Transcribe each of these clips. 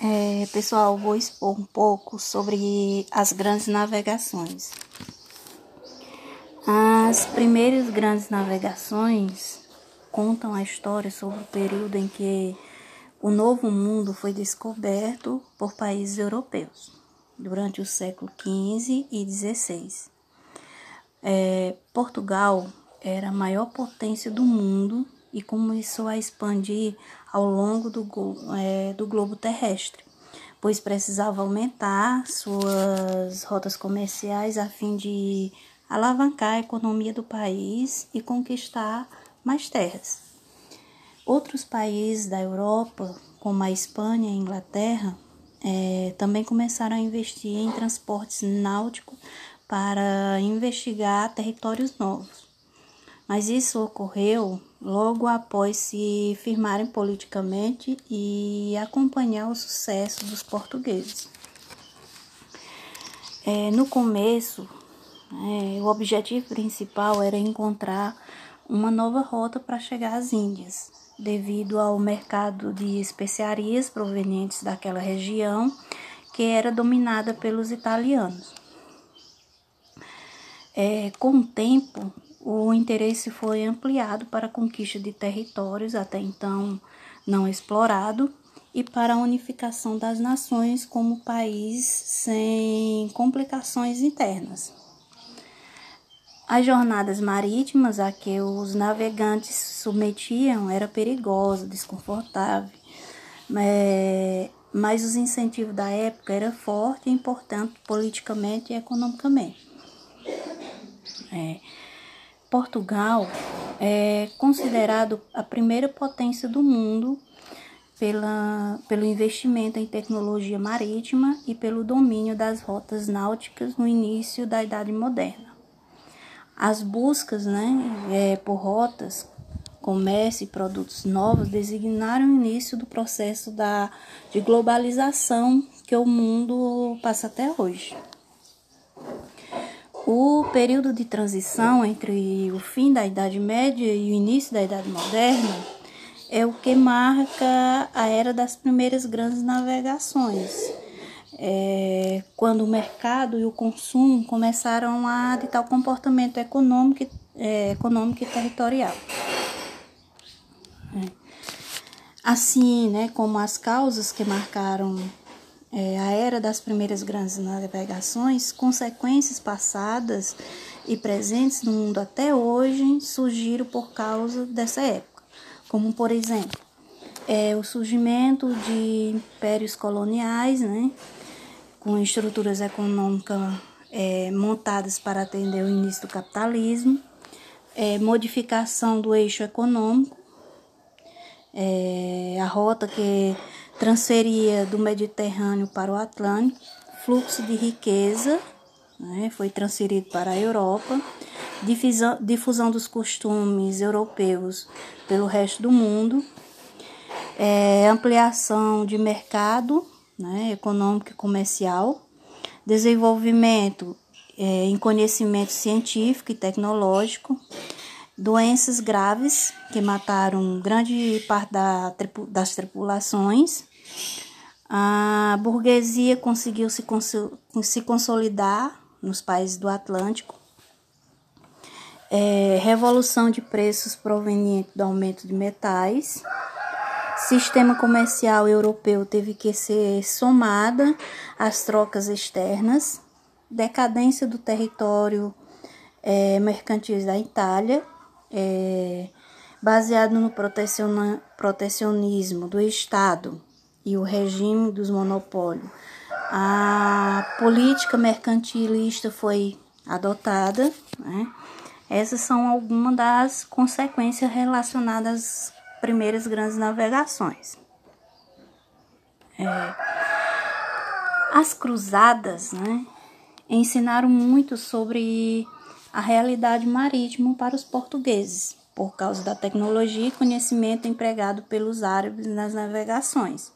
É, pessoal, vou expor um pouco sobre as grandes navegações. As primeiras grandes navegações contam a história sobre o período em que o Novo Mundo foi descoberto por países europeus, durante o século XV e XVI. É, Portugal era a maior potência do mundo e começou a expandir ao longo do, é, do globo terrestre, pois precisava aumentar suas rotas comerciais a fim de alavancar a economia do país e conquistar mais terras. Outros países da Europa, como a Espanha e a Inglaterra, é, também começaram a investir em transportes náuticos para investigar territórios novos mas isso ocorreu logo após se firmarem politicamente e acompanhar o sucesso dos portugueses. É, no começo, é, o objetivo principal era encontrar uma nova rota para chegar às Índias, devido ao mercado de especiarias provenientes daquela região que era dominada pelos italianos. É, com o tempo, o interesse foi ampliado para a conquista de territórios até então não explorado e para a unificação das nações como país sem complicações internas. As jornadas marítimas a que os navegantes se submetiam era perigosa, desconfortável, mas os incentivos da época eram fortes e importantes politicamente e economicamente. É, Portugal é considerado a primeira potência do mundo pela, pelo investimento em tecnologia marítima e pelo domínio das rotas náuticas no início da Idade Moderna. As buscas né, é, por rotas, comércio e produtos novos designaram o início do processo da, de globalização que o mundo passa até hoje. O período de transição entre o fim da Idade Média e o início da Idade Moderna é o que marca a era das primeiras grandes navegações, é, quando o mercado e o consumo começaram a ditar o comportamento econômico, é, econômico e territorial. É. Assim, né, como as causas que marcaram é, a era das primeiras grandes navegações, consequências passadas e presentes no mundo até hoje surgiram por causa dessa época, como por exemplo é, o surgimento de impérios coloniais, né, com estruturas econômicas é, montadas para atender o início do capitalismo, é, modificação do eixo econômico, é, a rota que transferia do Mediterrâneo para o Atlântico, fluxo de riqueza né, foi transferido para a Europa, difusão, difusão dos costumes europeus pelo resto do mundo, é, ampliação de mercado né, econômico e comercial, desenvolvimento é, em conhecimento científico e tecnológico, doenças graves que mataram grande parte da, das tripulações. A burguesia conseguiu se, se consolidar nos países do Atlântico. É, revolução de preços proveniente do aumento de metais. Sistema comercial europeu teve que ser somada às trocas externas. Decadência do território é, mercantil da Itália é, baseado no protecionismo do Estado e o regime dos monopólios. A política mercantilista foi adotada. Né? Essas são algumas das consequências relacionadas às primeiras grandes navegações. É, as cruzadas né, ensinaram muito sobre a realidade marítima para os portugueses, por causa da tecnologia e conhecimento empregado pelos árabes nas navegações.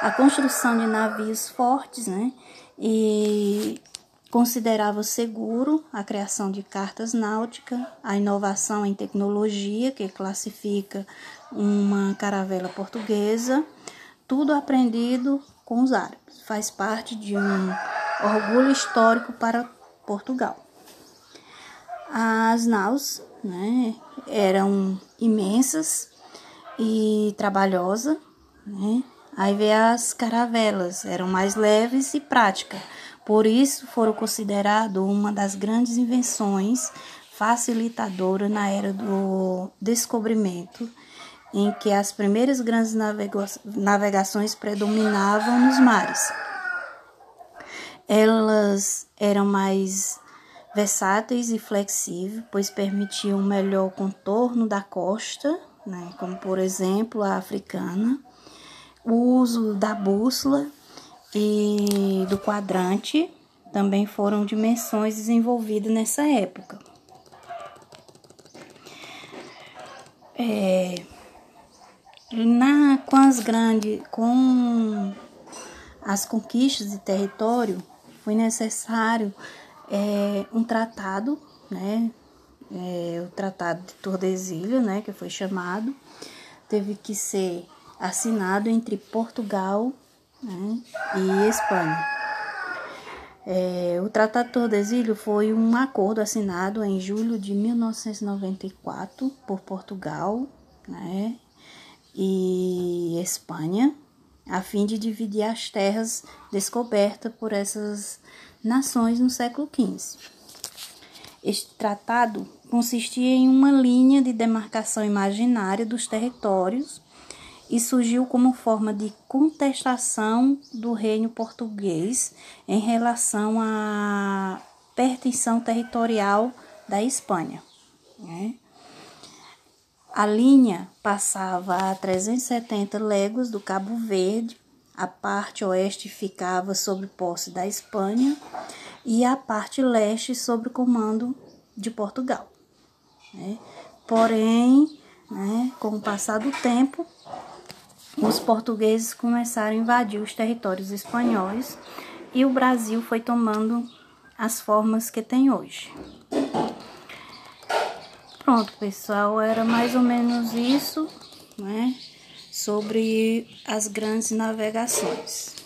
A construção de navios fortes, né, e considerava seguro a criação de cartas náuticas, a inovação em tecnologia que classifica uma caravela portuguesa, tudo aprendido com os árabes. Faz parte de um orgulho histórico para Portugal. As naus né, eram imensas e trabalhosas, né? Aí vem as caravelas, eram mais leves e práticas. Por isso foram consideradas uma das grandes invenções facilitadoras na era do descobrimento, em que as primeiras grandes navegações predominavam nos mares. Elas eram mais versáteis e flexíveis, pois permitiam um melhor contorno da costa, né, como por exemplo a africana, o uso da bússola e do quadrante também foram dimensões desenvolvidas nessa época. É, na, com as grandes, com as conquistas de território, foi necessário é, um tratado, né? É, o Tratado de Tordesilhas, né? Que foi chamado, teve que ser assinado entre Portugal né, e Espanha. É, o Tratado de Tordesilhas foi um acordo assinado em julho de 1994 por Portugal né, e Espanha, a fim de dividir as terras descobertas por essas nações no século XV. Este tratado consistia em uma linha de demarcação imaginária dos territórios e surgiu como forma de contestação do reino português em relação à pertenção territorial da Espanha. Né? A linha passava a 370 léguas do Cabo Verde, a parte oeste ficava sob posse da Espanha e a parte leste sob comando de Portugal. Né? Porém, né, com o passar do tempo, os portugueses começaram a invadir os territórios espanhóis e o Brasil foi tomando as formas que tem hoje. Pronto, pessoal, era mais ou menos isso, né, sobre as grandes navegações.